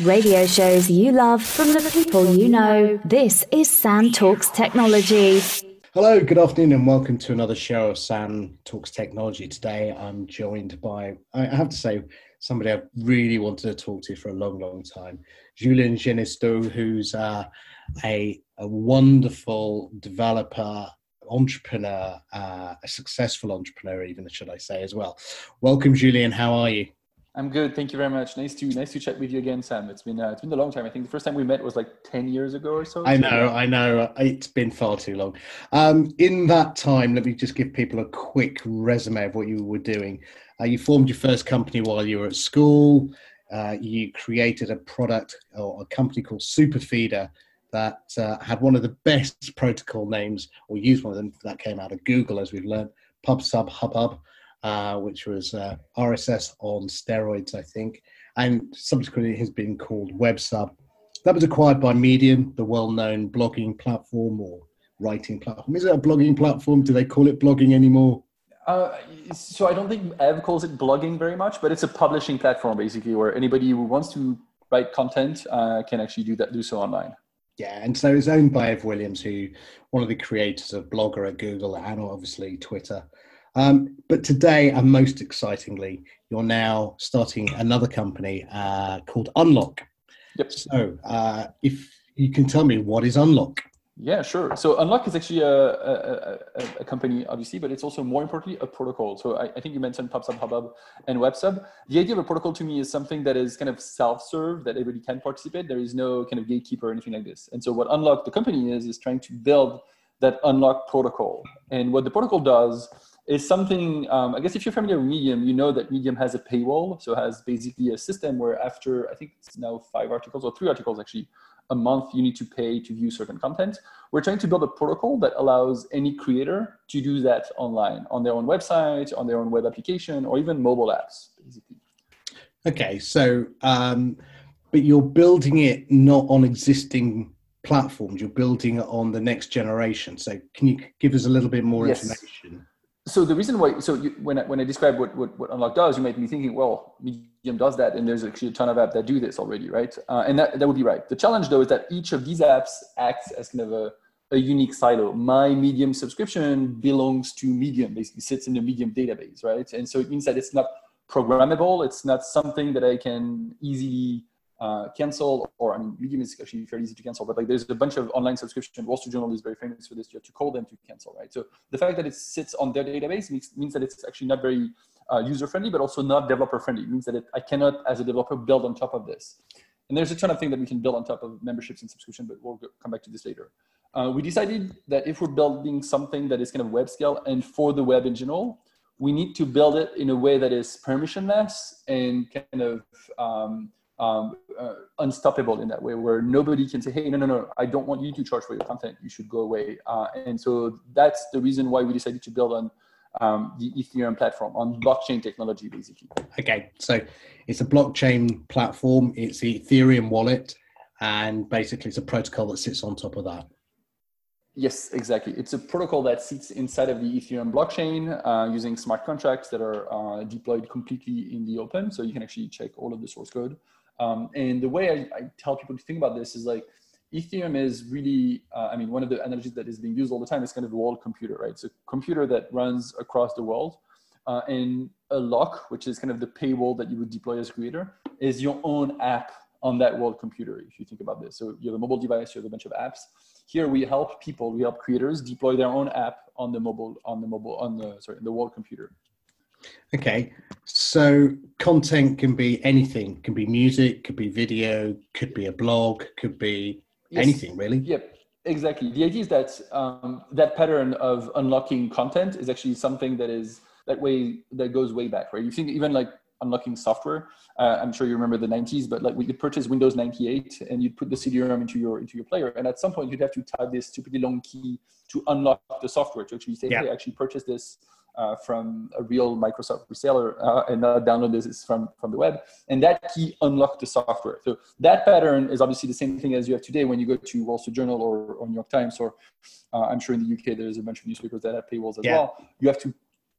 Radio shows you love from the people you know. This is Sam Talks Technology. Hello, good afternoon, and welcome to another show of Sam Talks Technology. Today, I'm joined by, I have to say, somebody I've really wanted to talk to for a long, long time, Julien Genestoux, who's uh, a, a wonderful developer, entrepreneur, uh, a successful entrepreneur, even should I say as well. Welcome, Julian. How are you? I'm good. Thank you very much. Nice to nice to chat with you again, Sam. It's been uh, it's been a long time. I think the first time we met was like ten years ago or so. I know, I know. It's been far too long. Um, in that time, let me just give people a quick resume of what you were doing. Uh, you formed your first company while you were at school. Uh, you created a product or a company called Superfeedr that uh, had one of the best protocol names, or used one of them that came out of Google, as we've learned, PubSub Hubbub uh, which was uh, RSS on steroids, I think, and subsequently has been called WebSub. That was acquired by Medium, the well-known blogging platform or writing platform. Is it a blogging platform? Do they call it blogging anymore? Uh, so I don't think Ev calls it blogging very much, but it's a publishing platform basically, where anybody who wants to write content uh, can actually do that, do so online. Yeah, and so it's owned by Ev Williams, who one of the creators of Blogger at Google and obviously Twitter. Um, but today, and most excitingly, you're now starting another company uh, called Unlock. Yep. So, uh, if you can tell me what is Unlock? Yeah, sure. So Unlock is actually a, a, a, a, company, obviously, but it's also more importantly a protocol. So I, I think you mentioned PubSub, Hubbub, and WebSub. The idea of a protocol to me is something that is kind of self-serve, that everybody can participate. There is no kind of gatekeeper or anything like this. And so what Unlock, the company is, is trying to build that Unlock protocol. And what the protocol does is something, um, I guess if you're familiar with Medium, you know that Medium has a paywall. So has basically a system where after, I think it's now five articles or three articles actually, a month you need to pay to view certain content. We're trying to build a protocol that allows any creator to do that online on their own website, on their own web application, or even mobile apps, basically. Okay, so, um, but you're building it not on existing platforms, you're building it on the next generation. So can you give us a little bit more yes. information? So the reason why so you, when I, when I describe what, what, what unlock does you might be thinking well medium does that and there's actually a ton of apps that do this already right? Uh, and that, that would be right. The challenge though is that each of these apps acts as kind of a, a unique silo. My medium subscription belongs to medium basically sits in the medium database right? And so it means that it's not programmable it's not something that i can easily uh, cancel, or I mean, Medium is actually fairly easy to cancel, but like there's a bunch of online subscription. Wall Street Journal is very famous for this. You have to call them to cancel, right? So the fact that it sits on their database means, means that it's actually not very uh, user friendly, but also not developer friendly. It means that it, I cannot, as a developer, build on top of this. And there's a ton of things that we can build on top of memberships and subscription, but we'll go, come back to this later. Uh, we decided that if we're building something that is kind of web scale and for the web in general, we need to build it in a way that is permissionless and kind of um, um, uh, unstoppable in that way where nobody can say hey no no no i don't want you to charge for your content you should go away uh, and so that's the reason why we decided to build on um, the ethereum platform on blockchain technology basically okay so it's a blockchain platform it's the ethereum wallet and basically it's a protocol that sits on top of that Yes, exactly. It's a protocol that sits inside of the Ethereum blockchain uh, using smart contracts that are uh, deployed completely in the open. So you can actually check all of the source code. Um, and the way I, I, tell people to think about this is like Ethereum is really, uh, I mean, one of the analogies that is being used all the time is kind of a world computer, right? It's a computer that runs across the world. Uh, and a lock, which is kind of the paywall that you would deploy as a creator, is your own app on that world computer, if you think about this. So you have a mobile device, you have a bunch of apps. Here we help people, we help creators deploy their own app on the mobile, on the mobile, on the, sorry, the world computer. Okay, so content can be anything. Can be music, could be video, could be a blog, could be yes. anything really. Yep, exactly. The idea is that um, that pattern of unlocking content is actually something that is that way that goes way back, right? You think even like unlocking software. Uh, I'm sure you remember the 90s, but like we could purchase Windows 98 and you'd put the CD-ROM into your into your player, and at some point you'd have to type this stupidly long key to unlock the software to actually say, yeah. "Hey, actually purchase this uh, from a real Microsoft reseller uh, and not download this from, from the web. And that key unlocked the software. So that pattern is obviously the same thing as you have today when you go to Wall Street Journal or, or New York Times, or uh, I'm sure in the UK there's a bunch of newspapers that have paywalls as yeah. well. You have to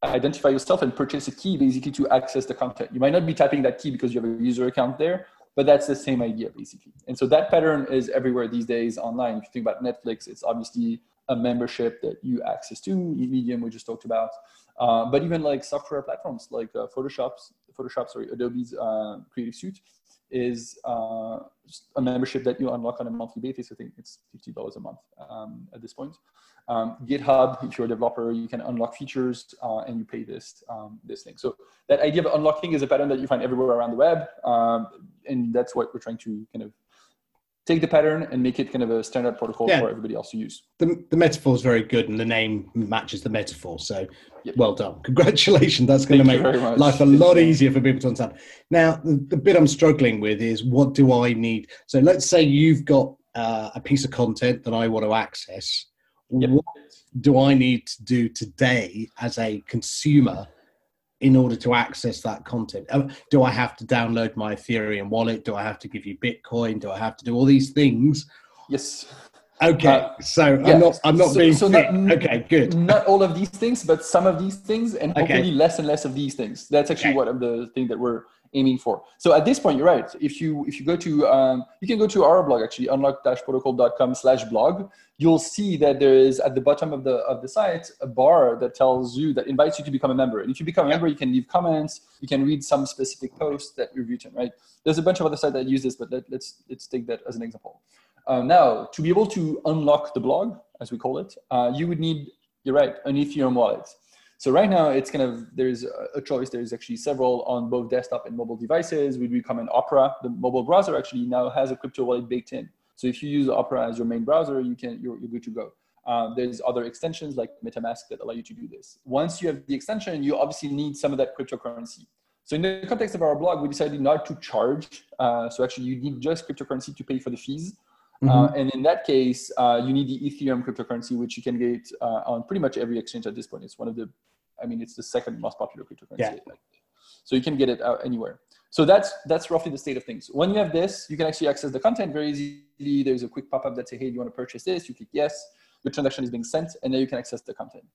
identify yourself and purchase a key basically to access the content. You might not be typing that key because you have a user account there, but that's the same idea basically. And so that pattern is everywhere these days online. If you think about Netflix, it's obviously a membership that you access to. Medium we just talked about, uh, but even like software platforms like uh, Photoshop's, Photoshop, sorry, Adobe's uh, Creative Suite is uh, a membership that you unlock on a monthly basis. I think it's fifty dollars a month um, at this point. Um, GitHub, if you're a developer, you can unlock features uh, and you pay this um, this thing. So that idea of unlocking is a pattern that you find everywhere around the web, um, and that's what we're trying to kind of take the pattern and make it kind of a standard protocol yeah. for everybody else to use. The, the metaphor is very good, and the name matches the metaphor. So, yep. well done. Congratulations. That's going Thank to make life a lot easier for people to understand. Now, the, the, bit I'm struggling with is what do I need? So, let's say you've got uh, a piece of content that I want to access Yep. What do I need to do today as a consumer in order to access that content? Um, do I have to download my Ethereum wallet? Do I have to give you Bitcoin? Do I have to do all these things? Yes. Okay, uh, so yeah. I'm not I'm not so, being so not, okay. Good. Not all of these things, but some of these things, and hopefully less and less of these things. That's actually okay. what of the thing that we're aiming for. So at this point, you're right. If you if you go to um, you can go to our blog actually unlock-protocol.com slash blog. You'll see that there is at the bottom of the of the site a bar that tells you that invites you to become a member. And if you become a member, you can leave comments. You can read some specific posts that you've written. Right. There's a bunch of other sites that use this, but let, us let's, let's take that as an example. Uh, now, to be able to unlock the blog, as we call it, uh, you would need you're right an Ethereum wallet. So right now it's kind of, there's a choice. There's actually several on both desktop and mobile devices. We recommend Opera. The mobile browser actually now has a crypto wallet baked in. So if you use Opera as your main browser, you can, you're, you're good to go. Uh, there's other extensions like MetaMask that allow you to do this. Once you have the extension, you obviously need some of that cryptocurrency. So in the context of our blog, we decided not to charge. Uh, so actually, you need just cryptocurrency to pay for the fees. Mm-hmm. Uh, and in that case, uh, you need the Ethereum cryptocurrency, which you can get uh, on pretty much every exchange at this point. It's one of the, I mean, it's the second most popular cryptocurrency. Yeah. So you can get it out anywhere. So that's that's roughly the state of things. When you have this, you can actually access the content very easily. There's a quick pop-up that say, "Hey, do you want to purchase this?" You click yes. Your transaction is being sent, and then you can access the content.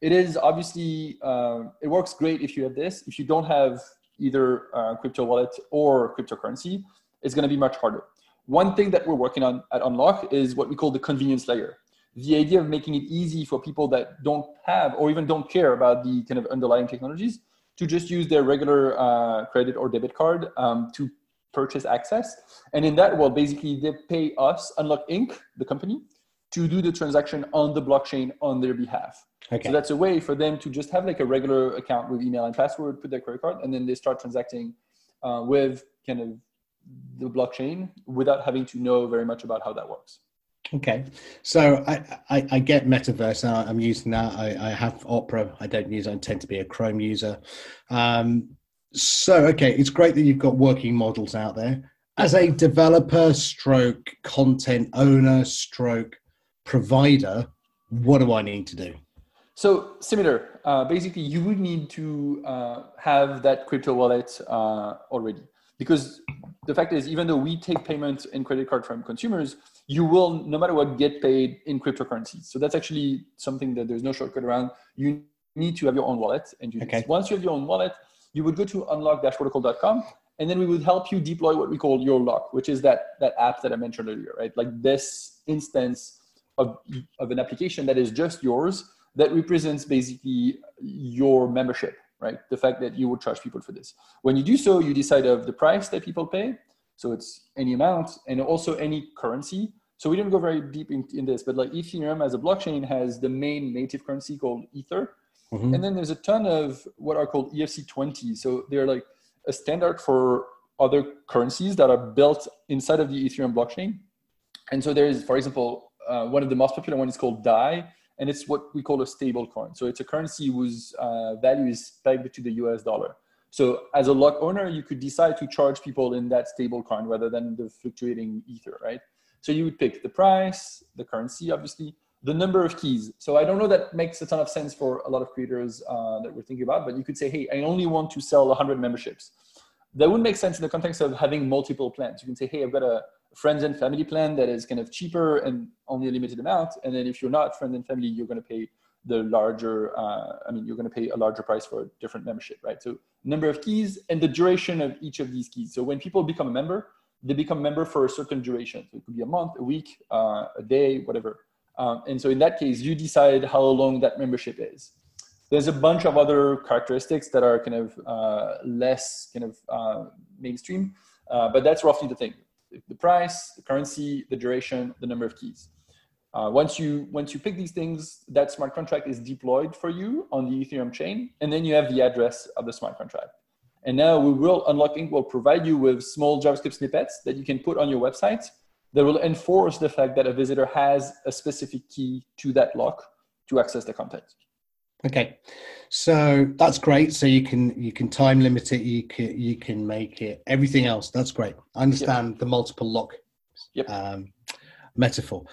It is obviously uh, it works great if you have this. If you don't have either uh, crypto wallet or cryptocurrency, it's going to be much harder. One thing that we're working on at Unlock is what we call the convenience layer. The idea of making it easy for people that don't have or even don't care about the kind of underlying technologies to just use their regular uh, credit or debit card um, to purchase access. And in that, well, basically they pay us, Unlock Inc., the company, to do the transaction on the blockchain on their behalf. Okay. So that's a way for them to just have like a regular account with email and password, put their credit card, and then they start transacting uh, with kind of the blockchain without having to know very much about how that works. Okay, so I, I, I get Metaverse. I'm using that. I, I have Opera. I don't use. I tend to be a Chrome user. Um, so okay, it's great that you've got working models out there. As a developer, stroke content owner, stroke provider, what do I need to do? So similar. Uh, basically, you would need to uh, have that crypto wallet uh, already because the fact is, even though we take payments in credit card from consumers, you will, no matter what, get paid in cryptocurrencies. So that's actually something that there's no shortcut around. You need to have your own wallet. And you, okay. once you have your own wallet, you would go to unlock-protocol.com and then we would help you deploy what we call your lock, which is that, that app that I mentioned earlier, right? Like this instance of, of an application that is just yours that represents basically your membership right? The fact that you would charge people for this. When you do so, you decide of the price that people pay. So it's any amount and also any currency. So we didn't go very deep in, in this, but like Ethereum as a blockchain has the main native currency called Ether. Mm-hmm. And then there's a ton of what are called ERC20. So they're like a standard for other currencies that are built inside of the Ethereum blockchain. And so there's, for example, uh, one of the most popular ones is called DAI, and it's what we call a stable coin. So it's a currency whose uh, value is pegged to the US dollar. So as a lock owner, you could decide to charge people in that stable coin rather than the fluctuating ether, right? So you would pick the price, the currency, obviously, the number of keys. So I don't know that makes a ton of sense for a lot of creators uh, that we're thinking about, but you could say, hey, I only want to sell 100 memberships. That would make sense in the context of having multiple plans. You can say, hey, I've got a friends and family plan that is kind of cheaper and only a limited amount. And then if you're not friends and family, you're going to pay the larger, uh, I mean, you're going to pay a larger price for a different membership, right? So number of keys and the duration of each of these keys. So when people become a member, they become member for a certain duration. So it could be a month, a week, uh, a day, whatever. Um, and so in that case, you decide how long that membership is. There's a bunch of other characteristics that are kind of uh, less kind of uh, mainstream, uh, but that's roughly the thing: the price, the currency, the duration, the number of keys. Uh, once you once you pick these things, that smart contract is deployed for you on the Ethereum chain, and then you have the address of the smart contract. And now we will unlocking will provide you with small JavaScript snippets that you can put on your website that will enforce the fact that a visitor has a specific key to that lock to access the content. Okay, so that's great. So you can you can time limit it. You can you can make it everything else. That's great. I understand yep. the multiple lock yep. um, metaphor,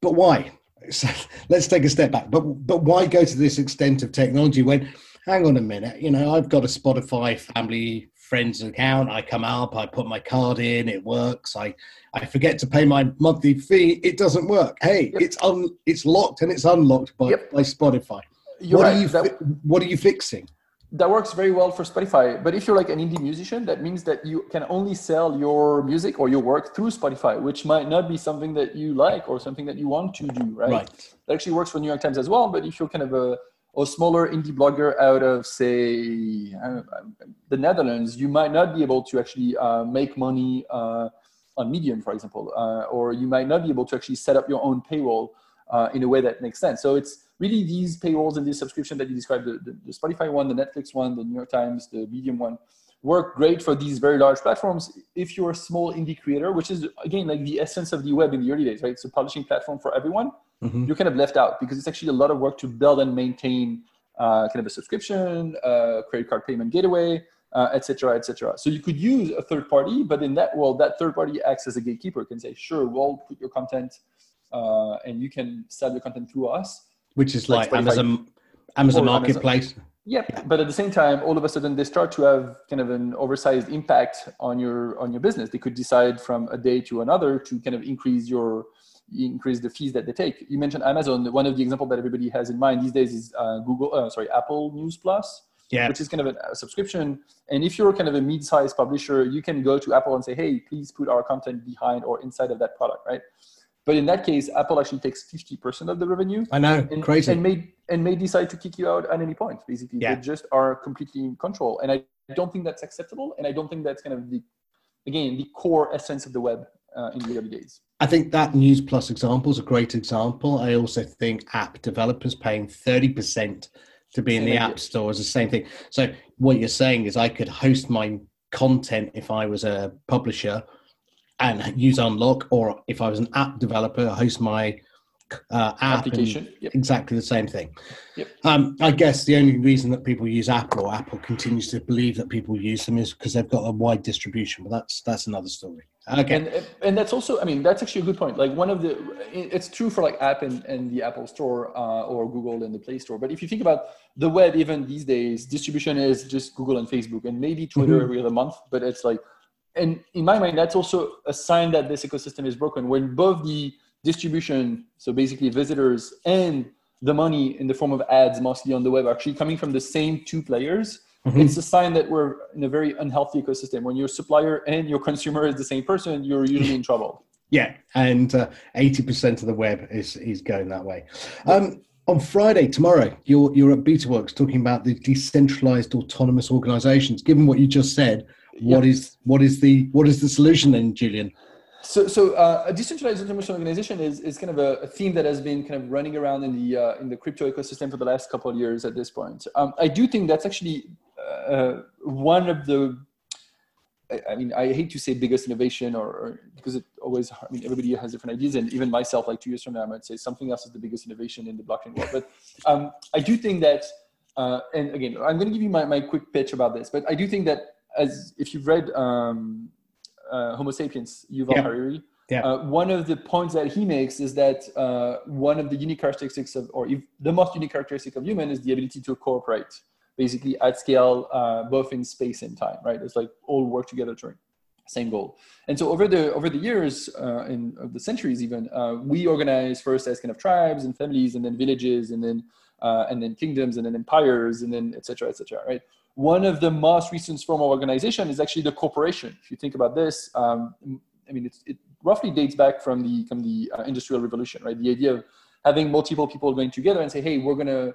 but why? So let's take a step back. But but why go to this extent of technology when? Hang on a minute. You know, I've got a Spotify family friends account. I come up, I put my card in, it works. I I forget to pay my monthly fee, it doesn't work. Hey, yep. it's un, it's locked and it's unlocked by, yep. by Spotify. You're what right. are you that, what are you fixing? That works very well for Spotify. But if you're like an indie musician, that means that you can only sell your music or your work through Spotify, which might not be something that you like or something that you want to do, right? right. That actually works for New York Times as well. But if you're kind of a or smaller indie blogger out of say the Netherlands, you might not be able to actually uh, make money uh, on Medium, for example, uh, or you might not be able to actually set up your own paywall uh, in a way that makes sense. So it's really these paywalls and this subscription that you described, the, the, the Spotify one, the Netflix one, the New York Times, the Medium one, work great for these very large platforms if you're a small indie creator, which is again like the essence of the web in the early days, right? It's a publishing platform for everyone. Mm-hmm. You're kind of left out because it's actually a lot of work to build and maintain uh, kind of a subscription, uh, credit card payment gateway, etc., uh, etc. Et so you could use a third party, but in that world, that third party acts as a gatekeeper. Can say, sure, we'll put your content, uh, and you can sell your content through us, which is like, like Amazon, Amazon Marketplace. Amazon. Yep. Yeah. But at the same time, all of a sudden they start to have kind of an oversized impact on your on your business. They could decide from a day to another to kind of increase your increase the fees that they take. You mentioned Amazon. One of the examples that everybody has in mind these days is uh, Google. Uh, sorry, Apple News Plus. Yeah. Which is kind of a subscription. And if you're kind of a mid-sized publisher, you can go to Apple and say, "Hey, please put our content behind or inside of that product," right? But in that case, Apple actually takes 50% of the revenue. I know, and, crazy. And may, and may decide to kick you out at any point, basically. Yeah. They just are completely in control. And I don't think that's acceptable. And I don't think that's kind of the, again, the core essence of the web uh, in the early days. I think that News Plus example is a great example. I also think app developers paying 30% to be in the App Store is the same thing. So what you're saying is I could host my content if I was a publisher – and use Unlock, or if I was an app developer, host my uh, app application. Yep. Exactly the same thing. Yep. Um, I guess the only reason that people use Apple or Apple continues to believe that people use them is because they've got a wide distribution. But that's that's another story. Okay. And, and that's also, I mean, that's actually a good point. Like one of the, it's true for like app and, and the Apple Store uh, or Google and the Play Store. But if you think about the web, even these days, distribution is just Google and Facebook and maybe Twitter mm-hmm. every other month. But it's like and in my mind, that's also a sign that this ecosystem is broken. When both the distribution, so basically visitors, and the money in the form of ads, mostly on the web, actually coming from the same two players, mm-hmm. it's a sign that we're in a very unhealthy ecosystem. When your supplier and your consumer is the same person, you're usually in trouble. Yeah, and uh, eighty uh, percent of the web is is going that way. Um, on Friday, tomorrow, you're you're at BetaWorks talking about the decentralized autonomous organizations. Given what you just said, what is what is the what is the solution then, Julian? So, so uh, a decentralized automation organization is, is kind of a, a, theme that has been kind of running around in the uh, in the crypto ecosystem for the last couple of years. At this point, um, I do think that's actually uh, one of the. I, mean, I hate to say biggest innovation, or, or, because it always. I mean, everybody has different ideas, and even myself, like two years from now, I might say something else is the biggest innovation in the blockchain world. But um, I do think that, uh, and again, I'm going to give you my, my quick pitch about this. But I do think that as if you've read um, uh, Homo Sapiens, Yuval yeah. Harari, yeah. Uh, one of the points that he makes is that uh, one of the unique characteristics of, or the most unique characteristic of human is the ability to cooperate, basically at scale, uh, both in space and time. Right? It's like all work together to same goal. And so over the over the years, uh, in the centuries even, uh, we organize first as kind of tribes and families, and then villages, and then uh, and then kingdoms, and then empires, and then etc. etc. right? one of the most recent form of organization is actually the corporation. If you think about this, um, I mean, it roughly dates back from the from the uh, industrial revolution, right? The idea of having multiple people going together and say, hey, we're gonna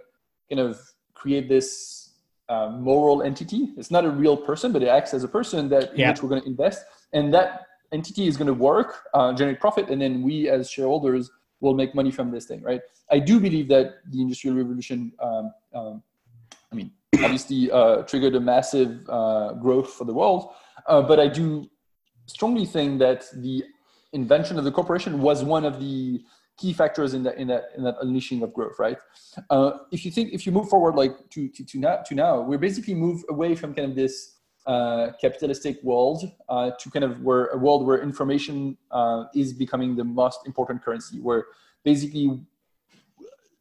kind of create this uh, moral entity. It's not a real person, but it acts as a person that yeah. in which we're going to invest, and that entity is going to work, uh, generate profit, and then we as shareholders will make money from this thing, right? I do believe that the industrial revolution, um, um, I mean, obviously uh, triggered a massive uh, growth for the world, uh, but I do strongly think that the invention of the corporation was one of the key factors in that in that in that unleashing of growth, right? Uh, if you think if you move forward like to to to now, to now we're basically move away from kind of this uh, capitalistic world uh, to kind of where a world where information uh, is becoming the most important currency, where basically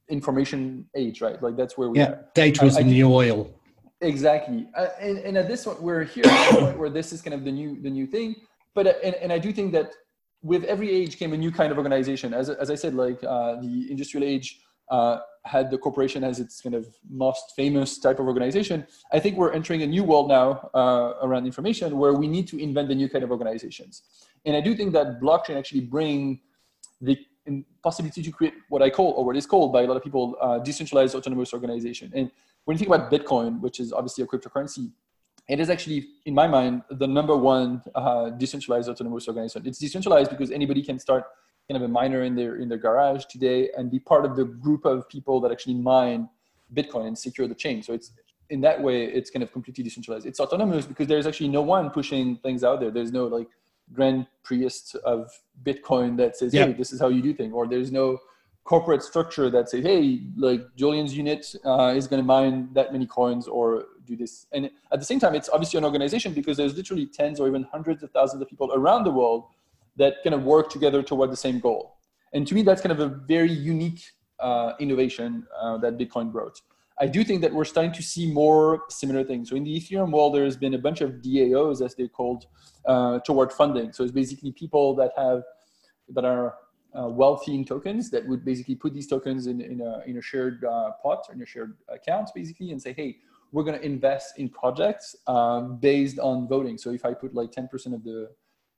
information age, right? Like that's where we yeah, are. data is in the oil. Exactly, uh, and, and at this point, we're here at the point where this is kind of the new the new thing. But uh, and, and I do think that with every age came a new kind of organization. As, as I said, like uh, the industrial age uh, had the corporation as its kind of most famous type of organization. I think we're entering a new world now uh, around information where we need to invent the new kind of organizations. And I do think that blockchain actually bring the possibility to create what I call, or what is called by a lot of people, uh, decentralized autonomous organization. And when you think about Bitcoin, which is obviously a cryptocurrency, it is actually, in my mind, the number one uh, decentralized autonomous organization. It's decentralized because anybody can start kind of a miner in their in their garage today and be part of the group of people that actually mine Bitcoin and secure the chain. So it's in that way, it's kind of completely decentralized. It's autonomous because there's actually no one pushing things out there. There's no like grand priest of Bitcoin that says, "Hey, this is how you do things," or there's no corporate structure that says, "Hey, like Julian's unit uh, is going to mine that many coins or do this." And at the same time, it's obviously an organization because there's literally tens or even hundreds of thousands of people around the world that kind of work together toward the same goal. And to me, that's kind of a very unique uh, innovation uh, that Bitcoin brought. I do think that we're starting to see more similar things. So in the Ethereum world, there's been a bunch of DAOs, as they're called, uh, toward funding. So it's basically people that have that are uh, wealthy in tokens that would basically put these tokens in, in, a, in a shared uh, pot in a shared account basically and say, hey, we're going to invest in projects um, based on voting. So if I put like 10% of the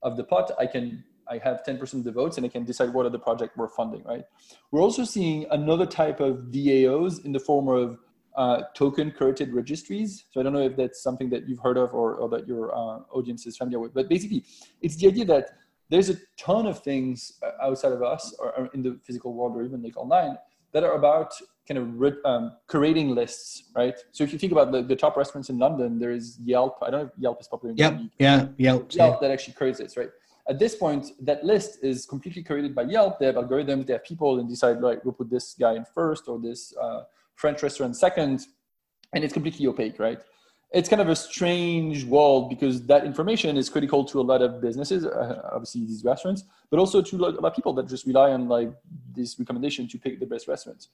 of the pot, I can I have 10% of the votes and I can decide what are the project we're funding, right? We're also seeing another type of DAOs in the form of uh, token curated registries. So I don't know if that's something that you've heard of or, or that your uh, audience is familiar with, but basically it's the idea that there's a ton of things uh, outside of us or, or in the physical world or even like online that are about kind of um, curating lists, right? So if you think about the, the top restaurants in London, there is Yelp. I don't know if Yelp is popular. In yep. Yeah. Yelp. Yelp yeah. that actually curates this, right? At this point, that list is completely curated by Yelp. They have algorithms. They have people and decide, like, we'll put this guy in first or this uh, French restaurant second, and it's completely opaque, right? It's kind of a strange world because that information is critical to a lot of businesses, uh, obviously these restaurants, but also to a lot of people that just rely on like this recommendation to pick the best restaurants.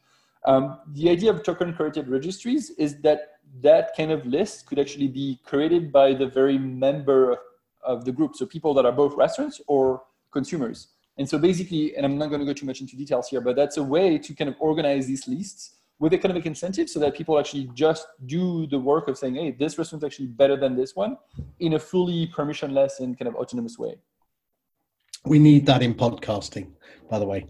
Um, the idea of token curated registries is that that kind of list could actually be created by the very member of the group, so people that are both restaurants or consumers. And so basically, and I'm not going to go too much into details here, but that's a way to kind of organize these lists with economic incentives so that people actually just do the work of saying, hey, this restaurant is actually better than this one in a fully permissionless and kind of autonomous way. We need that in podcasting, by the way.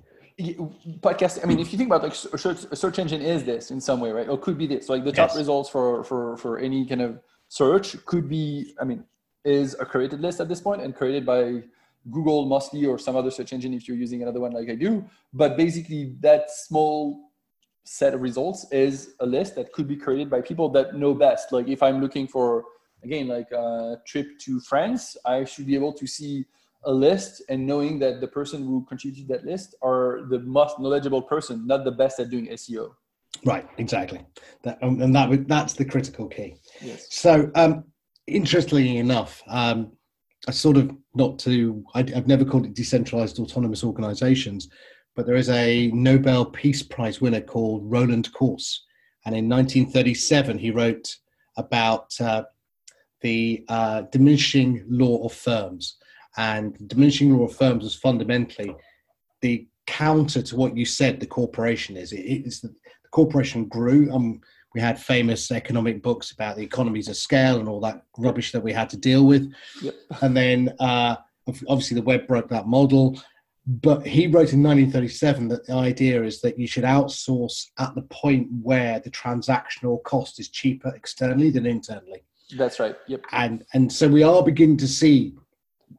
Podcast. I mean, if you think about like a search, engine is this in some way, right? Or could be this. Like the top yes. results for for for any kind of search could be. I mean, is a created list at this point and created by Google mostly or some other search engine if you're using another one like I do. But basically, that small set of results is a list that could be created by people that know best. Like if I'm looking for, again, like a trip to France, I should be able to see a list and knowing that the person who contributed that list are the most knowledgeable person, not the best at doing SEO. Right, exactly. That, um, and that that's the critical key. Yes. So, um, interestingly enough, um, I sort of not to, I, I've never called it decentralized autonomous organizations, but there is a Nobel Peace Prize winner called Roland Coase. And in 1937, he wrote about uh, the uh, diminishing law of firms. And diminishing law of firms is fundamentally the counter to what you said the corporation is. It is the, the corporation grew. Um, we had famous economic books about the economies of scale and all that rubbish that we had to deal with. Yep. And then uh, obviously the web broke that model. But he wrote in 1937 that the idea is that you should outsource at the point where the transactional cost is cheaper externally than internally. That's right. Yep. And and so we are beginning to see,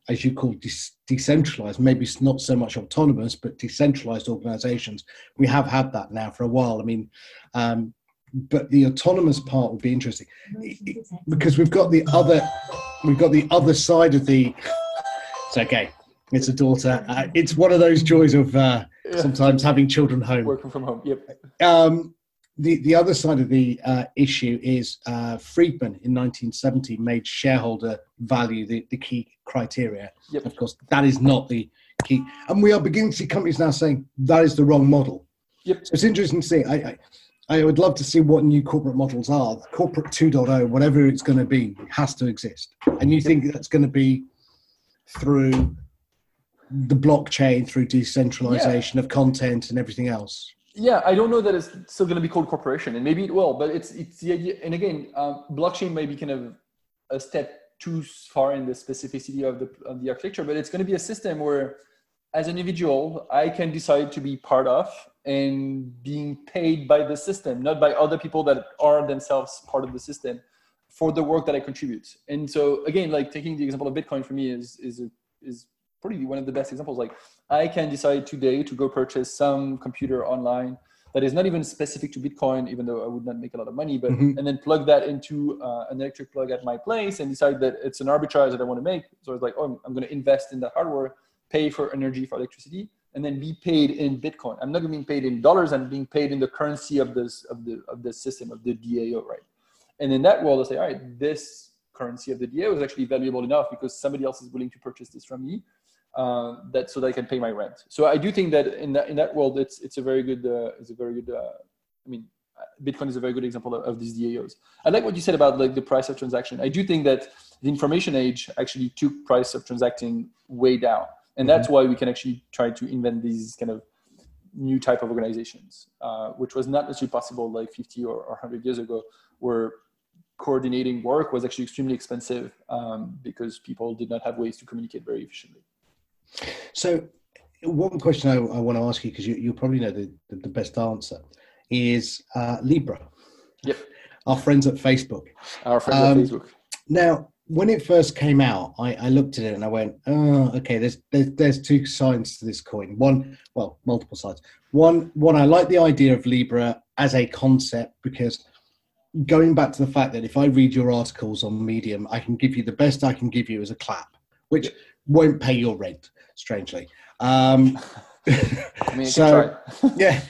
as you call de- decentralized, maybe it's not so much autonomous, but decentralized organizations. We have had that now for a while. I mean, um, but the autonomous part would be interesting because we've got the other, we've got the other side of the. It's okay. It's a daughter. Uh, it's one of those joys of uh, sometimes having children home. Working from home. Yep. Um, the, the other side of the uh, issue is uh, Friedman in 1970 made shareholder value the, the key criteria. Yep. Of course, that is not the key. And we are beginning to see companies now saying that is the wrong model. Yep. So it's interesting to see. I, I, I would love to see what new corporate models are. Corporate 2.0, whatever it's going to be, has to exist. And you think that's going to be through the blockchain, through decentralization yeah. of content and everything else? yeah i don't know that it's still going to be called corporation and maybe it will but it's it's the idea and again um, blockchain may be kind of a step too far in the specificity of the of the architecture but it's going to be a system where as an individual i can decide to be part of and being paid by the system not by other people that are themselves part of the system for the work that i contribute and so again like taking the example of bitcoin for me is is a, is probably one of the best examples like I can decide today to go purchase some computer online that is not even specific to Bitcoin, even though I would not make a lot of money, but mm-hmm. and then plug that into uh, an electric plug at my place and decide that it's an arbitrage that I want to make. So it's like, oh, I'm, I'm going to invest in that hardware, pay for energy for electricity, and then be paid in Bitcoin. I'm not being paid in dollars. I'm being paid in the currency of this of the of the system of the DAO, right? And in that world, I say, all right, this currency of the DAO is actually valuable enough because somebody else is willing to purchase this from me uh, that so that I can pay my rent. So I do think that in that in that world, it's it's a very good uh, it's a very good. Uh, I mean, Bitcoin is a very good example of, of, these DAOs. I like what you said about like the price of transaction. I do think that the information age actually took price of transacting way down, and that's mm-hmm. why we can actually try to invent these kind of new type of organizations, uh, which was not necessarily possible like 50 or, or 100 years ago, where coordinating work was actually extremely expensive um, because people did not have ways to communicate very efficiently. So, one question I, I want to ask you, because you, you probably know the, the, the best answer, is uh, Libra. Yep. Our friends at Facebook. Our friends um, at Facebook. Now, when it first came out, I, I, looked at it and I went, "Oh, okay. There's, there's there's two sides to this coin. One, well, multiple sides. One, one. I like the idea of Libra as a concept because going back to the fact that if I read your articles on Medium, I can give you the best I can give you as a clap, which won't pay your rent strangely. Um, I mean, so yeah.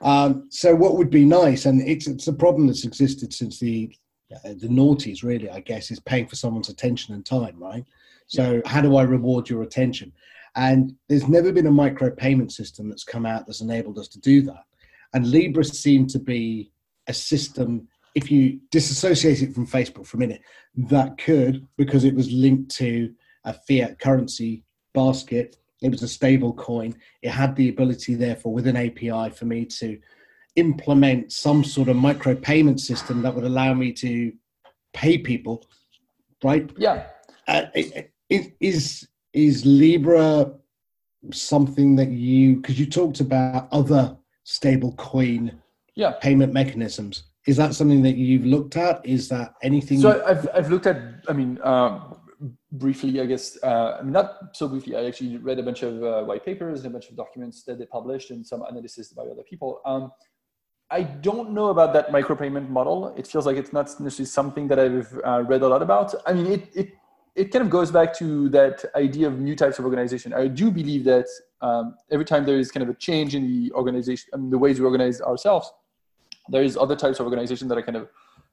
Um, so what would be nice, and it's it's a problem that's existed since the uh, the noughties, really, I guess, is paying for someone's attention and time, right? So how do I reward your attention? And there's never been a micro payment system that's come out that's enabled us to do that. And Libra seemed to be a system, if you disassociate it from Facebook for a minute, that could, because it was linked to a fiat currency basket. It was a stable coin. It had the ability, therefore, with an API for me to implement some sort of micro payment system that would allow me to pay people, right? Yeah. Uh, is is Libra something that you because you talked about other stable coin yeah. payment mechanisms? Is that something that you've looked at? Is that anything? So I've I've looked at. I mean, um, briefly, I guess, uh, not so briefly, I actually read a bunch of uh, white papers and a bunch of documents that they published and some analysis by other people. Um, I don't know about that micropayment model. It feels like it's not necessarily something that I've uh, read a lot about. I mean, it, it, it kind of goes back to that idea of new types of organization. I do believe that um, every time there is kind of a change in the organization, I mean, the ways we organize ourselves, there is other types of organization that are kind of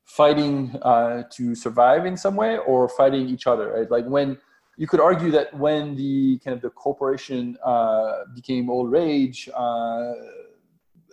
fighting uh, to survive in some way or fighting each other right? Like when you could argue that when the kind of the corporation uh, became all rage uh,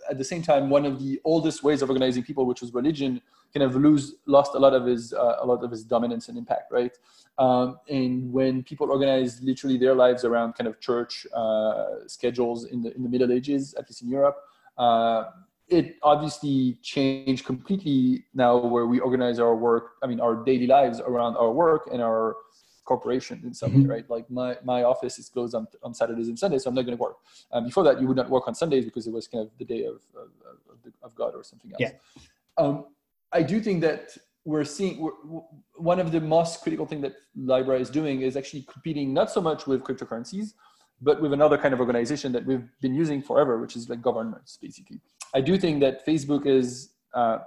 at the same time one of the oldest ways of organizing people which was religion kind of lose lost a lot of his uh, a lot of his dominance and impact right? Um, and when people organized literally their lives around kind of church uh, schedules in the in the middle ages at least in europe uh, it obviously changed completely now where we organize our work i mean our daily lives around our work and our corporation in some mm-hmm. way right like my, my office is closed on, on saturdays and sundays so i'm not going to work um, before that you would not work on sundays because it was kind of the day of, of, of, of god or something else yeah. um, i do think that we're seeing we're, one of the most critical thing that libra is doing is actually competing not so much with cryptocurrencies but with another kind of organization that we've been using forever which is like governments basically I do think that Facebook is uh,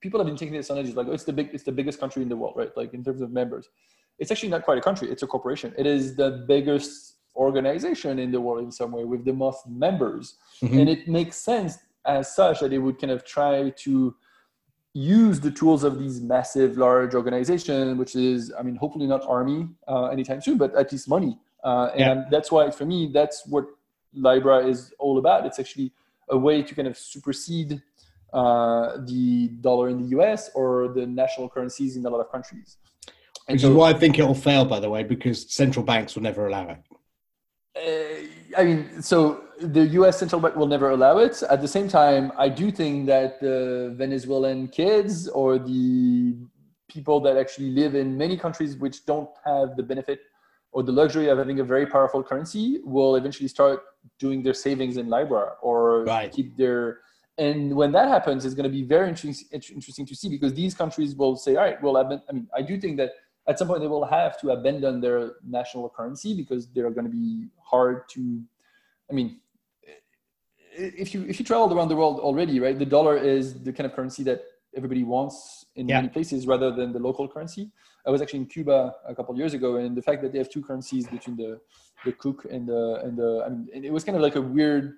people have been taking this on analogy like oh, it's the big it's the biggest country in the world, right? Like in terms of members, it's actually not quite a country; it's a corporation. It is the biggest organization in the world in some way with the most members, mm-hmm. and it makes sense as such that it would kind of try to use the tools of these massive, large organizations, which is, I mean, hopefully not army uh, anytime soon, but at least money. Uh, and yeah. that's why, for me, that's what Libra is all about. It's actually a way to kind of supersede uh, the dollar in the US or the national currencies in a lot of countries. And Which so, is why I think it will fail, by the way, because central banks will never allow it. Uh, I mean, so the US central bank will never allow it. At the same time, I do think that the Venezuelan kids or the people that actually live in many countries which don't have the benefit or the luxury of having a very powerful currency will eventually start doing their savings in Libra or right. keep their and when that happens, it's going to be very interesting, interesting to see because these countries will say, all right, well, I mean, I do think that at some point they will have to abandon their national currency because they're going to be hard to, I mean, if you if you traveled around the world already, right, the dollar is the kind of currency that everybody wants in yeah. many places rather than the local currency. I was actually in Cuba a couple of years ago, and the fact that they have two currencies between the the CUC and the and the I mean, it was kind of like a weird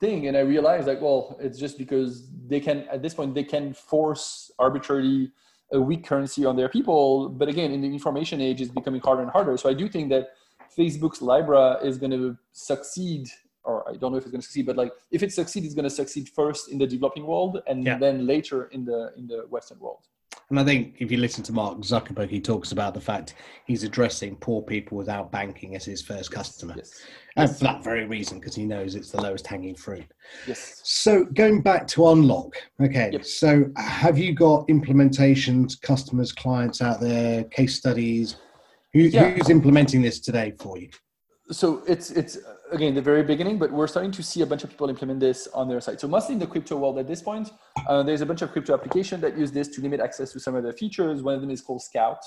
thing. And I realized like, well, it's just because they can at this point they can force arbitrarily a weak currency on their people. But again, in the information age, it's becoming harder and harder. So I do think that Facebook's Libra is going to succeed or I don't know if it's going to succeed, but like if it succeeds, it's going to succeed first in the developing world and yeah. then later in the in the Western world. And I think if you listen to Mark Zuckerberg, he talks about the fact he's addressing poor people without banking as his first customer. Yes. And yes. for that very reason, because he knows it's the lowest hanging fruit. Yes. So going back to Unlock, okay. Yep. So have you got implementations, customers, clients out there, case studies? Who, yeah. Who's implementing this today for you? so it's it's again the very beginning but we're starting to see a bunch of people implement this on their site. So mostly in the crypto world at this point uh, there's a bunch of crypto applications that use this to limit access to some of the features. One of them is called scout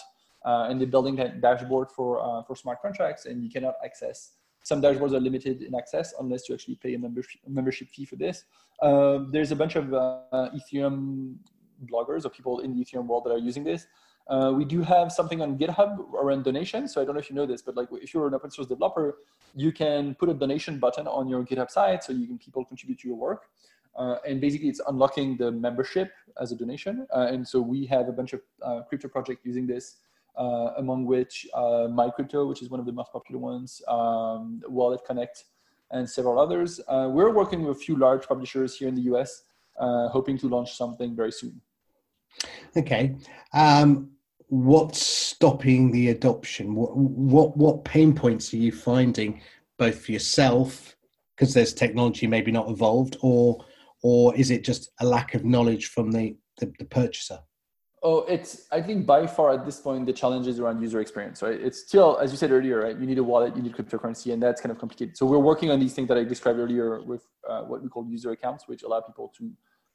uh, and they're building a dashboard for uh, for smart contracts and you cannot access some dashboards are limited in access unless you actually pay a membership, membership fee for this. Um, there's a bunch of uh, ethereum bloggers or people in the ethereum world that are using this uh, we do have something on GitHub around donations. So I don't know if you know this, but like if you're an open source developer, you can put a donation button on your GitHub site so you can people contribute to your work. Uh, and basically it's unlocking the membership as a donation. Uh, and so we have a bunch of uh, crypto projects using this, uh, among which uh, MyCrypto, which is one of the most popular ones, um, Wallet Connect, and several others. we're working with a few large publishers here in the US, hoping to launch something very soon. Okay. Um, what's stopping the adoption? What, what, what pain points are you finding both for yourself, because there's technology maybe not evolved, or, or is it just a lack of knowledge from the, the, the purchaser? Oh, it's, I think by far at this point, the challenge is around user experience, right? It's still, as you said earlier, right? You need a wallet, you need cryptocurrency, and that's kind of complicated. So we're working on these things that I described earlier with uh, what we call user accounts, which allow people to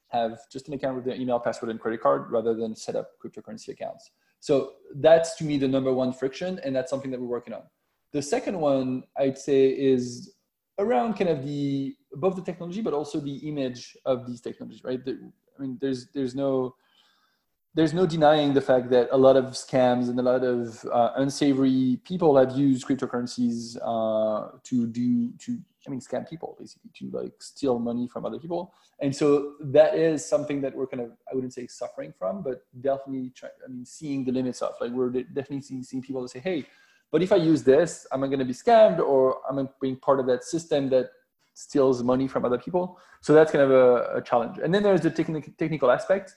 have just an account with their email, password, and credit card rather than set up cryptocurrency accounts. So that's to me the number one friction, and that's something that we're working on. The second one I'd say is around kind of the above the technology, but also the image of these technologies, right? The, I mean, there's there's no there's no denying the fact that a lot of scams and a lot of uh, unsavory people have used cryptocurrencies uh, to do to I mean scam people basically to like steal money from other people. And so that is something that we're kind of I wouldn't say suffering from, but definitely try, I mean seeing the limits of like we're definitely seeing, seeing people say, hey, but if I use this, am I going to be scammed or am I being part of that system that steals money from other people? So that's kind of a, a challenge. And then there's the technical technical aspect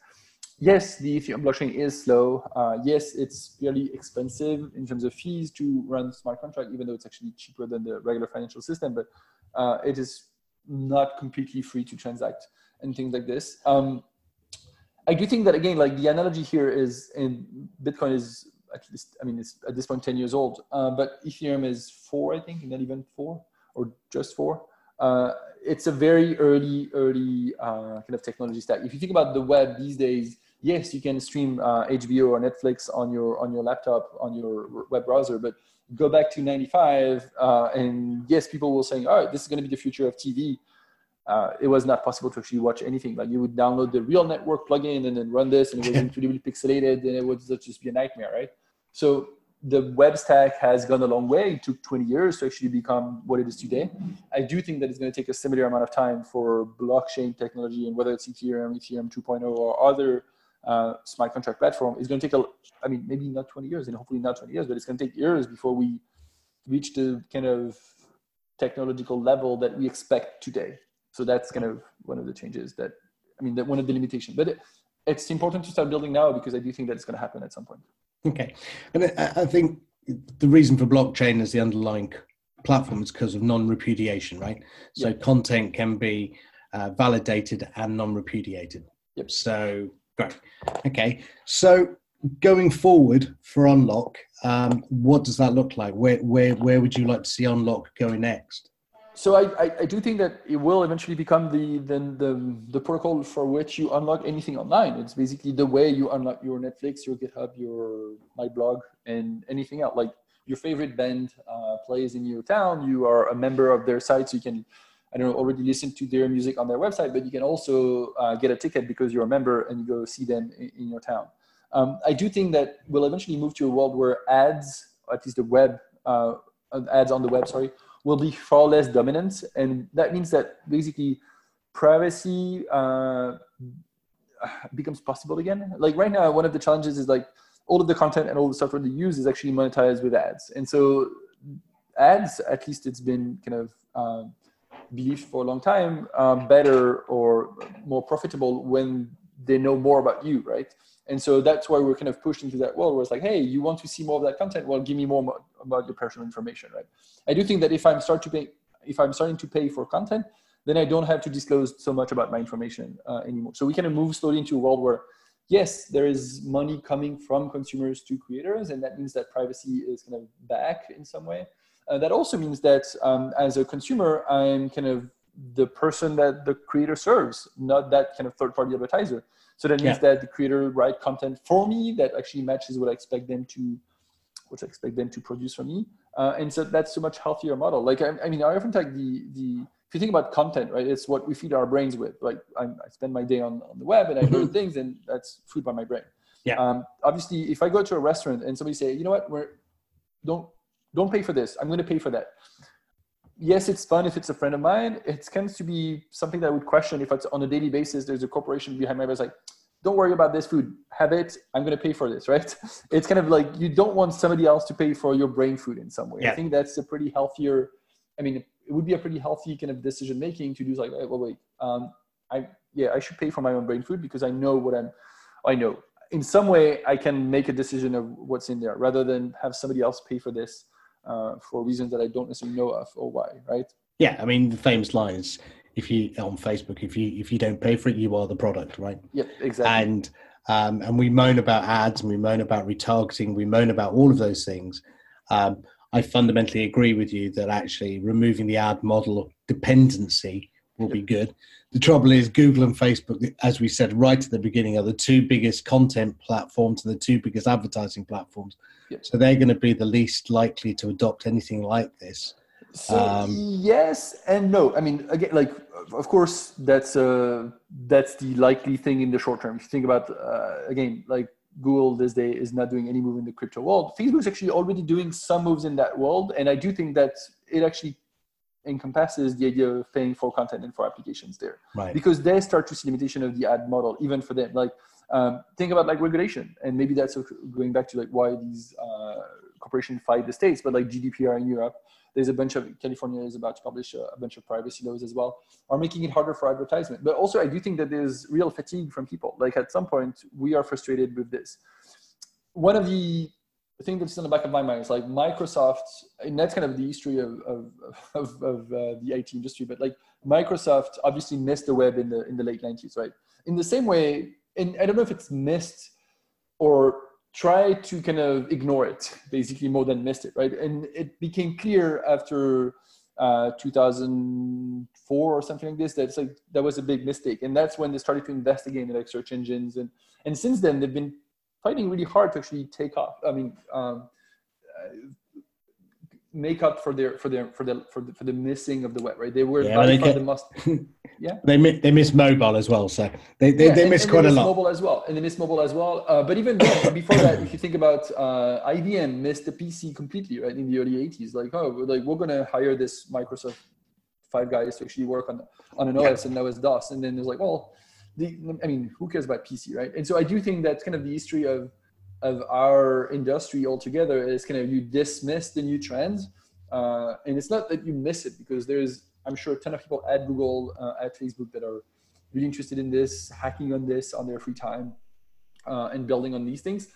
yes, the Ethereum blockchain is slow. Uh, yes, it's really expensive in terms of fees to run smart contract, even though it's actually cheaper than the regular financial system. But uh, it is not completely free to transact. and things like this. Um, I do think that again, like the analogy here is in Bitcoin is at least, I mean, it's at this point 10 years old, uh, but Ethereum is four, I think, not even four or just four. Uh, it's a very early, early uh, kind of technology stack. If you think about the web these days, yes, you can stream HBO uh, or Netflix on your on your laptop on your web browser, but go back to 95 uh, and yes, people will say, all right, this is going to be the future of TV uh, it was not possible to actually watch anything. Like you would download the real network plugin and then run this, and it was incredibly pixelated, and it would just be a nightmare, right? So the web stack has gone a long way. It took 20 years to actually become what it is today. I do think that it's going to take a similar amount of time for blockchain technology, and whether it's Ethereum, Ethereum 2.0, or other uh, smart contract platform, it's going to take a, I mean, maybe not 20 years, and hopefully not 20 years, but it's going to take years before we reach the kind of technological level that we expect today. So that's kind of one of the changes that, I mean, that one of the limitations. But it, it's important to start building now because I do think that it's going to happen at some point. Okay, and I think the reason for blockchain as the underlying platform is because of non-repudiation, right? So yep. content can be uh, validated and non-repudiated. Yep. So great. Okay, so going forward for Unlock, um, what does that look like? Where where where would you like to see Unlock going next? so I, I, I, do think that it will eventually become the, the, the, the, protocol for which you unlock anything online. It's basically the way you unlock your Netflix, your GitHub, your my blog, and anything else. Like your favorite band uh, plays in your town, you are a member of their site, so you can, I don't know, already listen to their music on their website, but you can also uh, get a ticket because you're a member and you go see them in, in your town. Um, I do think that we'll eventually move to a world where ads, at least the web, uh, ads on the web, sorry, will be far less dominant. And that means that basically privacy uh, becomes possible again. Like right now, one of the challenges is like all of the content and all the software they use is actually monetized with ads. And so ads, at least it's been kind of um, believed for a long time, um, better or more profitable when they know more about you, right? And so that's why we're kind of pushed into that world where it's like, hey, you want to see more of that content? Well, give me more about your personal information, right? I do think that if I'm start to pay, if I'm starting to pay for content, then I don't have to disclose so much about my information uh, anymore. So we kind of move slowly into a world where, yes, there is money coming from consumers to creators, and that means that privacy is kind of back in some way. Uh, that also means that um, as a consumer, I'm kind of the person that the creator serves, not that kind of third-party advertiser. So that means yeah. that the creator write content for me that actually matches what I expect them to, what I expect them to produce for me. Uh, and so that's a much healthier model. Like I, I, mean, I often take the the if you think about content, right? It's what we feed our brains with. Like I, I spend my day on, on the web and I learn things, and that's food by my brain. Yeah. Um, obviously, if I go to a restaurant and somebody say, you know what, we're don't don't pay for this. I'm going to pay for that yes, it's fun if it's a friend of mine. It tends to be something that I would question if it's on a daily basis. There's a corporation behind my back like, don't worry about this food. Have it. I'm going to pay for this, right? It's kind of like you don't want somebody else to pay for your brain food in some way. Yeah. I think that's a pretty healthier. I mean, it would be a pretty healthy kind of decision making to do like, well, wait, um, I yeah, I should pay for my own brain food because I know what I'm. I know in some way I can make a decision of what's in there rather than have somebody else pay for this uh, for reasons that I don't necessarily know of or why, right? Yeah, I mean the famous line is if you on Facebook, if you if you don't pay for it, you are the product, right? Yeah, exactly. And um, and we moan about ads and we moan about retargeting, we moan about all of those things. Um, I fundamentally agree with you that actually removing the ad model dependency will be good. The trouble is, Google and Facebook, as we said right at the beginning, are the two biggest content platforms and the two biggest advertising platforms. Yep. So they're going to be the least likely to adopt anything like this. So um, yes and no. I mean, again, like of course that's uh, that's the likely thing in the short term. If you think about uh, again, like Google this day is not doing any move in the crypto world. Facebook is actually already doing some moves in that world, and I do think that it actually encompasses the idea of paying for content and for applications there, right. because they start to see limitation of the ad model even for them. Like um, think about like regulation, and maybe that's going back to like why these uh, corporations fight the states, but like GDPR in Europe, there's a bunch of California is about to publish a, a, bunch of privacy laws as well, are making it harder for advertisement. But also, I do think that there's real fatigue from people. Like at some point, we are frustrated with this. One of the the thing that's in the back of my mind is like Microsoft, and that's kind of the history of of, of, of uh, the IT industry. But like Microsoft obviously missed the web in the in the late '90s, right? In the same way, and I don't know if it's missed or try to kind of ignore it, basically more than missed it, right? And it became clear after uh, 2004 or something like this that it's like that was a big mistake, and that's when they started to invest again in like search engines, and and since then they've been fighting really hard to actually take off. I mean, um, uh, make up for their for their for the for the, for the missing of the web, right? They were yeah, they get, the must. Yeah, they miss they miss mobile as well, so they they, yeah, they miss and, quite they miss a lot. Mobile as well, and they miss mobile as well. Uh, but even before that, if you think about uh, IBM, missed the PC completely, right? In the early '80s, like oh, like we're gonna hire this Microsoft five guys to actually work on on an OS, yeah. and that was DOS. And then it's like, well, the, I mean, who cares about PC, right? And so I do think that's kind of the history of of our industry altogether is kind of you dismiss the new trends, uh, and it's not that you miss it because there's I'm sure a ton of people at Google, uh, at Facebook that are really interested in this, hacking on this on their free time, uh, and building on these things.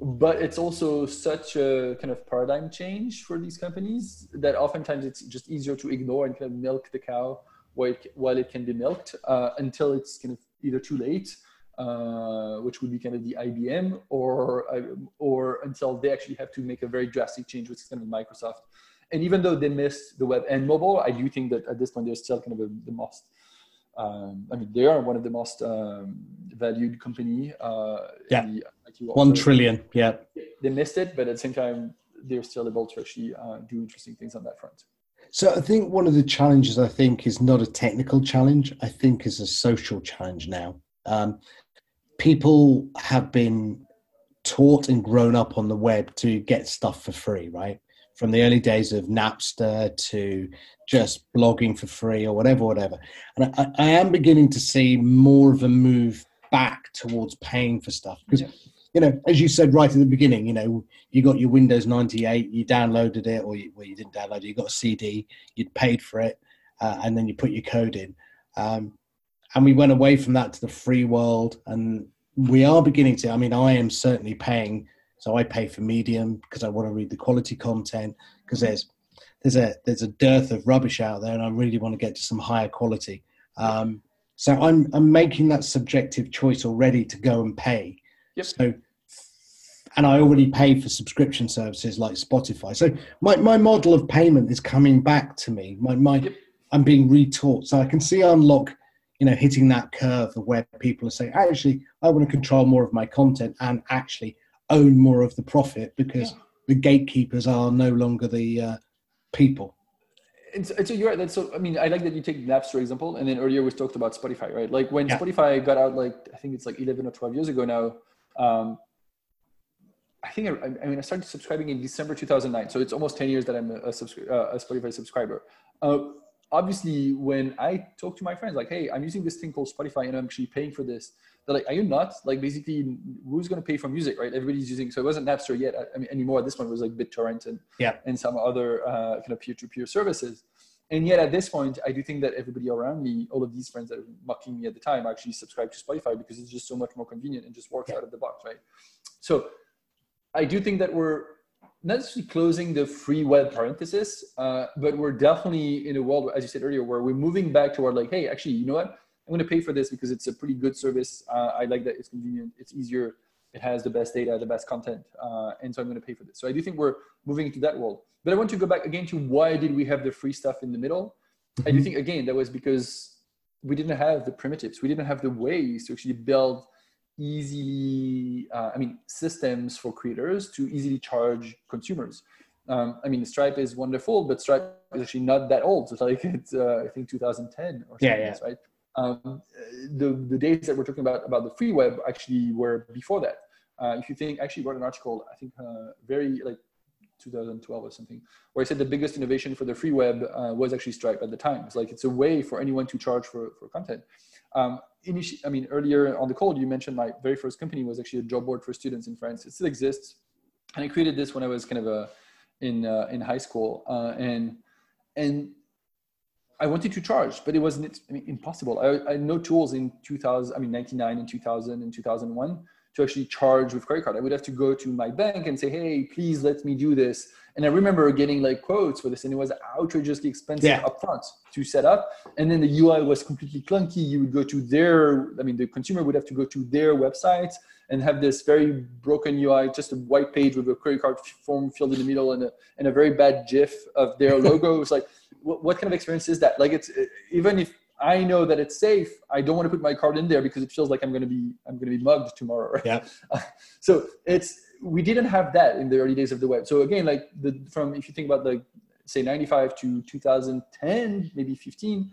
But it's also such a kind of paradigm change for these companies that oftentimes it's just easier to ignore and kind of milk the cow while it, while it can be milked uh, until it's kind of either too late uh, which would be kind of the IBM, or uh, or until they actually have to make a very drastic change, which is kind of Microsoft. And even though they missed the web and mobile, I do think that at this point they're still kind of a, the most. Um, I mean, they are one of the most um, valued company. Uh, yeah, one trillion. Yeah, they missed it, but at the same time, they're still able to actually uh, do interesting things on that front. So I think one of the challenges I think is not a technical challenge. I think is a social challenge now. Um, people have been taught and grown up on the web to get stuff for free, right? From the early days of Napster to just blogging for free or whatever, whatever. And I, I am beginning to see more of a move back towards paying for stuff. Yeah. You know, as you said right at the beginning, you know, you got your Windows 98, you downloaded it, or you, well, you didn't download it, you got a CD, you'd paid for it, uh, and then you put your code in. Um, and we went away from that to the free world and we are beginning to i mean i am certainly paying so i pay for medium because i want to read the quality content because there's there's a there's a dearth of rubbish out there and i really want to get to some higher quality um, so i'm i'm making that subjective choice already to go and pay yep. so and i already pay for subscription services like spotify so my, my model of payment is coming back to me my, my yep. i'm being retaught so i can see unlock you know hitting that curve of where people are saying actually i want to control more of my content and actually own more of the profit because yeah. the gatekeepers are no longer the uh, people and so, and so, you're right. so I mean, I like that you take Napster example, and then earlier we talked about Spotify, right? Like when yeah. Spotify got out, like I think it's like 11 or 12 years ago now. Um, I think I, I, mean I started subscribing in December 2009, so it's almost 10 years that I'm a, a, subscri- uh, a Spotify subscriber. Uh, obviously when I talk to my friends, like, hey, I'm using this thing called Spotify and I'm actually paying for this. They're like, are you nuts? Like basically who's going to pay for music, right? Everybody's using, so it wasn't Napster yet I mean, anymore. At this point it was like BitTorrent and, yeah. and some other uh, kind of peer-to-peer services. And yet at this point, I do think that everybody around me, all of these friends that are mocking me at the time actually subscribe to Spotify because it's just so much more convenient and just works yeah. out of the box, right? So I do think that we're not necessarily closing the free web parenthesis, uh, but we're definitely in a world, as you said earlier, where we're moving back toward like, hey, actually, you know what? I'm going to pay for this because it's a pretty good service. Uh, I like that it's convenient, it's easier, it has the best data, the best content, uh, and so I'm going to pay for this. So I do think we're moving into that world. But I want to go back again to why did we have the free stuff in the middle? I do mm-hmm. think again that was because we didn't have the primitives, we didn't have the ways to actually build easy, uh, I mean, systems for creators to easily charge consumers. Um, I mean, Stripe is wonderful, but Stripe is actually not that old. It's like it's uh, I think 2010 or something, yeah, yeah. right? Um, the the days that we're talking about about the free web actually were before that. Uh, if you think, actually wrote an article, I think uh, very like 2012 or something, where I said the biggest innovation for the free web uh, was actually Stripe at the time. It's like it's a way for anyone to charge for for content. Um, initially, I mean, earlier on the call, you mentioned my very first company was actually a job board for students in France. It still exists, and I created this when I was kind of a in uh, in high school, uh, and and I wanted to charge, but it wasn't I mean, impossible. I, I had no tools in 2000, I mean, 99 and 2000 and 2001 to actually charge with credit card. I would have to go to my bank and say, hey, please let me do this. And I remember getting like quotes for this, and it was outrageously expensive yeah. upfront to set up. And then the UI was completely clunky. You would go to their, I mean, the consumer would have to go to their website and have this very broken UI, just a white page with a credit card form filled in the middle and a, and a very bad GIF of their logo. it was like, what, what kind of experience is that? Like, it's even if I know that it's safe. I don't want to put my card in there because it feels like I'm going to be I'm going to be mugged tomorrow. Right? Yeah. so it's we didn't have that in the early days of the web. So again, like the from if you think about like say 95 to 2010, maybe 15,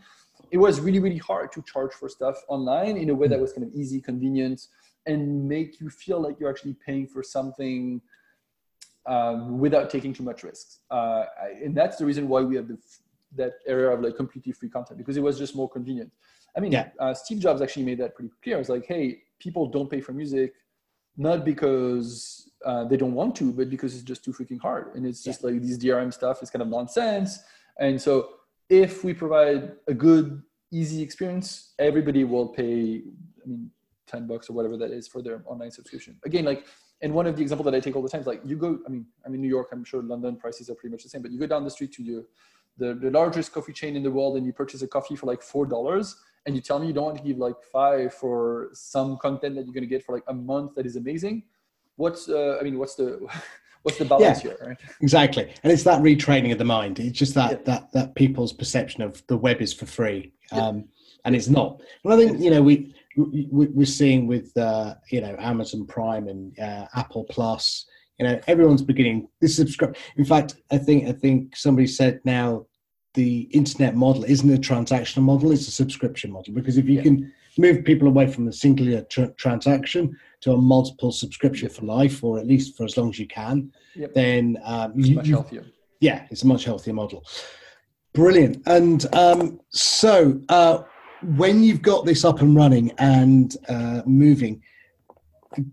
it was really really hard to charge for stuff online in a way that was kind of easy, convenient, and make you feel like you're actually paying for something um, without taking too much risks. Uh, and that's the reason why we have the that area of like completely free content because it was just more convenient. I mean, yeah. uh, Steve Jobs actually made that pretty clear. It's like, hey, people don't pay for music, not because uh, they don't want to, but because it's just too freaking hard. And it's just yeah. like these DRM stuff is kind of nonsense. And so if we provide a good, easy experience, everybody will pay, I mean, 10 bucks or whatever that is for their online subscription. Again, like, and one of the example that I take all the time is like you go, I mean, I'm in New York, I'm sure London prices are pretty much the same, but you go down the street to your the, the largest coffee chain in the world and you purchase a coffee for like four dollars and you tell me you don't want to give like five for some content that you're going to get for like a month that is amazing what's uh, i mean what's the what's the balance yeah, here right? Exactly. And it's that retraining of the mind. It's just that yeah. that that people's perception of the web is for free. Um, and it's not. And i think you know we, we we're seeing with uh, you know amazon prime and uh, apple plus you know everyone's beginning this subscribe in fact i think i think somebody said now the internet model isn't a transactional model it's a subscription model. Because if you yeah. can move people away from the singular tr- transaction to a multiple subscription for life or at least for as long as you can yep. then um, it's you, much healthier. Yeah it's a much healthier model. Brilliant. And um, so uh, when you've got this up and running and uh, moving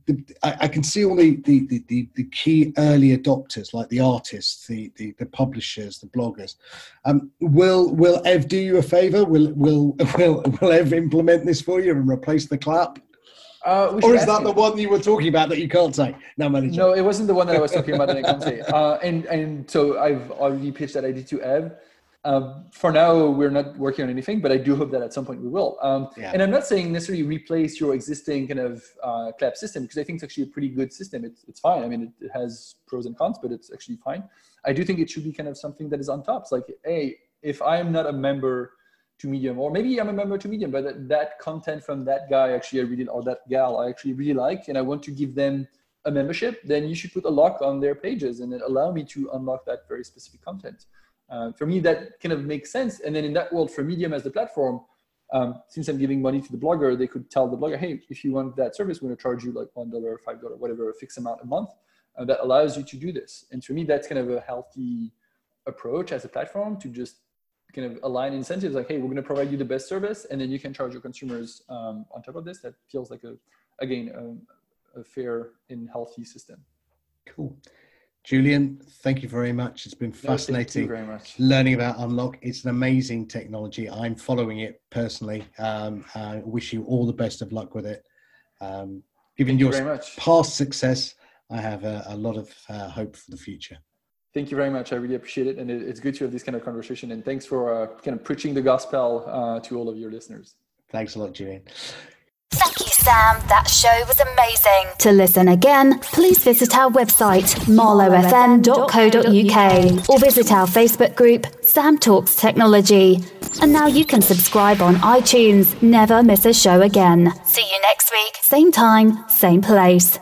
the, I, I, can see all the, the, the, the, key early adopters, like the artists, the, the, the publishers, the bloggers. Um, will will Ev do you a favor? Will will will will Ev implement this for you and replace the clap? Uh, or is that him. the one you were talking about that you can't say? No, manager. No, it wasn't the one that I was talking about that I can't say. Uh, and and so I've already pitched that idea to Ev. Um, for now, we're not working on anything, but I do hope that at some point we will. Um, yeah. And I'm not saying necessarily replace your existing kind of uh, clap system because I think it's actually a pretty good system. It's, it's fine. I mean, it, it, has pros and cons, but it's actually fine. I do think it should be kind of something that is on top. It's like, hey, if I'm not a member to Medium, or maybe I'm a member to Medium, but that, that content from that guy actually I really or that gal I actually really like, and I want to give them a membership, then you should put a lock on their pages and then allow me to unlock that very specific content. Uh, for me, that kind of makes sense. And then in that world, for Medium as the platform, um, since I'm giving money to the blogger, they could tell the blogger, hey, if you want that service, we're going to charge you like $1 $5, whatever, a fixed amount a month. Uh, that allows you to do this. And for me, that's kind of a healthy approach as a platform to just kind of align incentives like, hey, we're going to provide you the best service, and then you can charge your consumers um, on top of this. That feels like a, again, a, a fair and healthy system. Cool. Julien, thank you very much. It's been fascinating no, learning about Unlock. It's an amazing technology. I'm following it personally. Um, I wish you all the best of luck with it. Um, given your you past success, I have a, a lot of uh, hope for the future. Thank you very much. I really appreciate it. And it, it's good to have this kind of conversation. And thanks for uh, kind of preaching the gospel uh, to all of your listeners. Thanks a lot, Julien. Sam. That show was amazing. To listen again, please visit our website, marlowfm.co.uk, or visit our Facebook group, Sam Talks Technology. And now you can subscribe on iTunes. Never miss a show again. See you next week, same time, same place.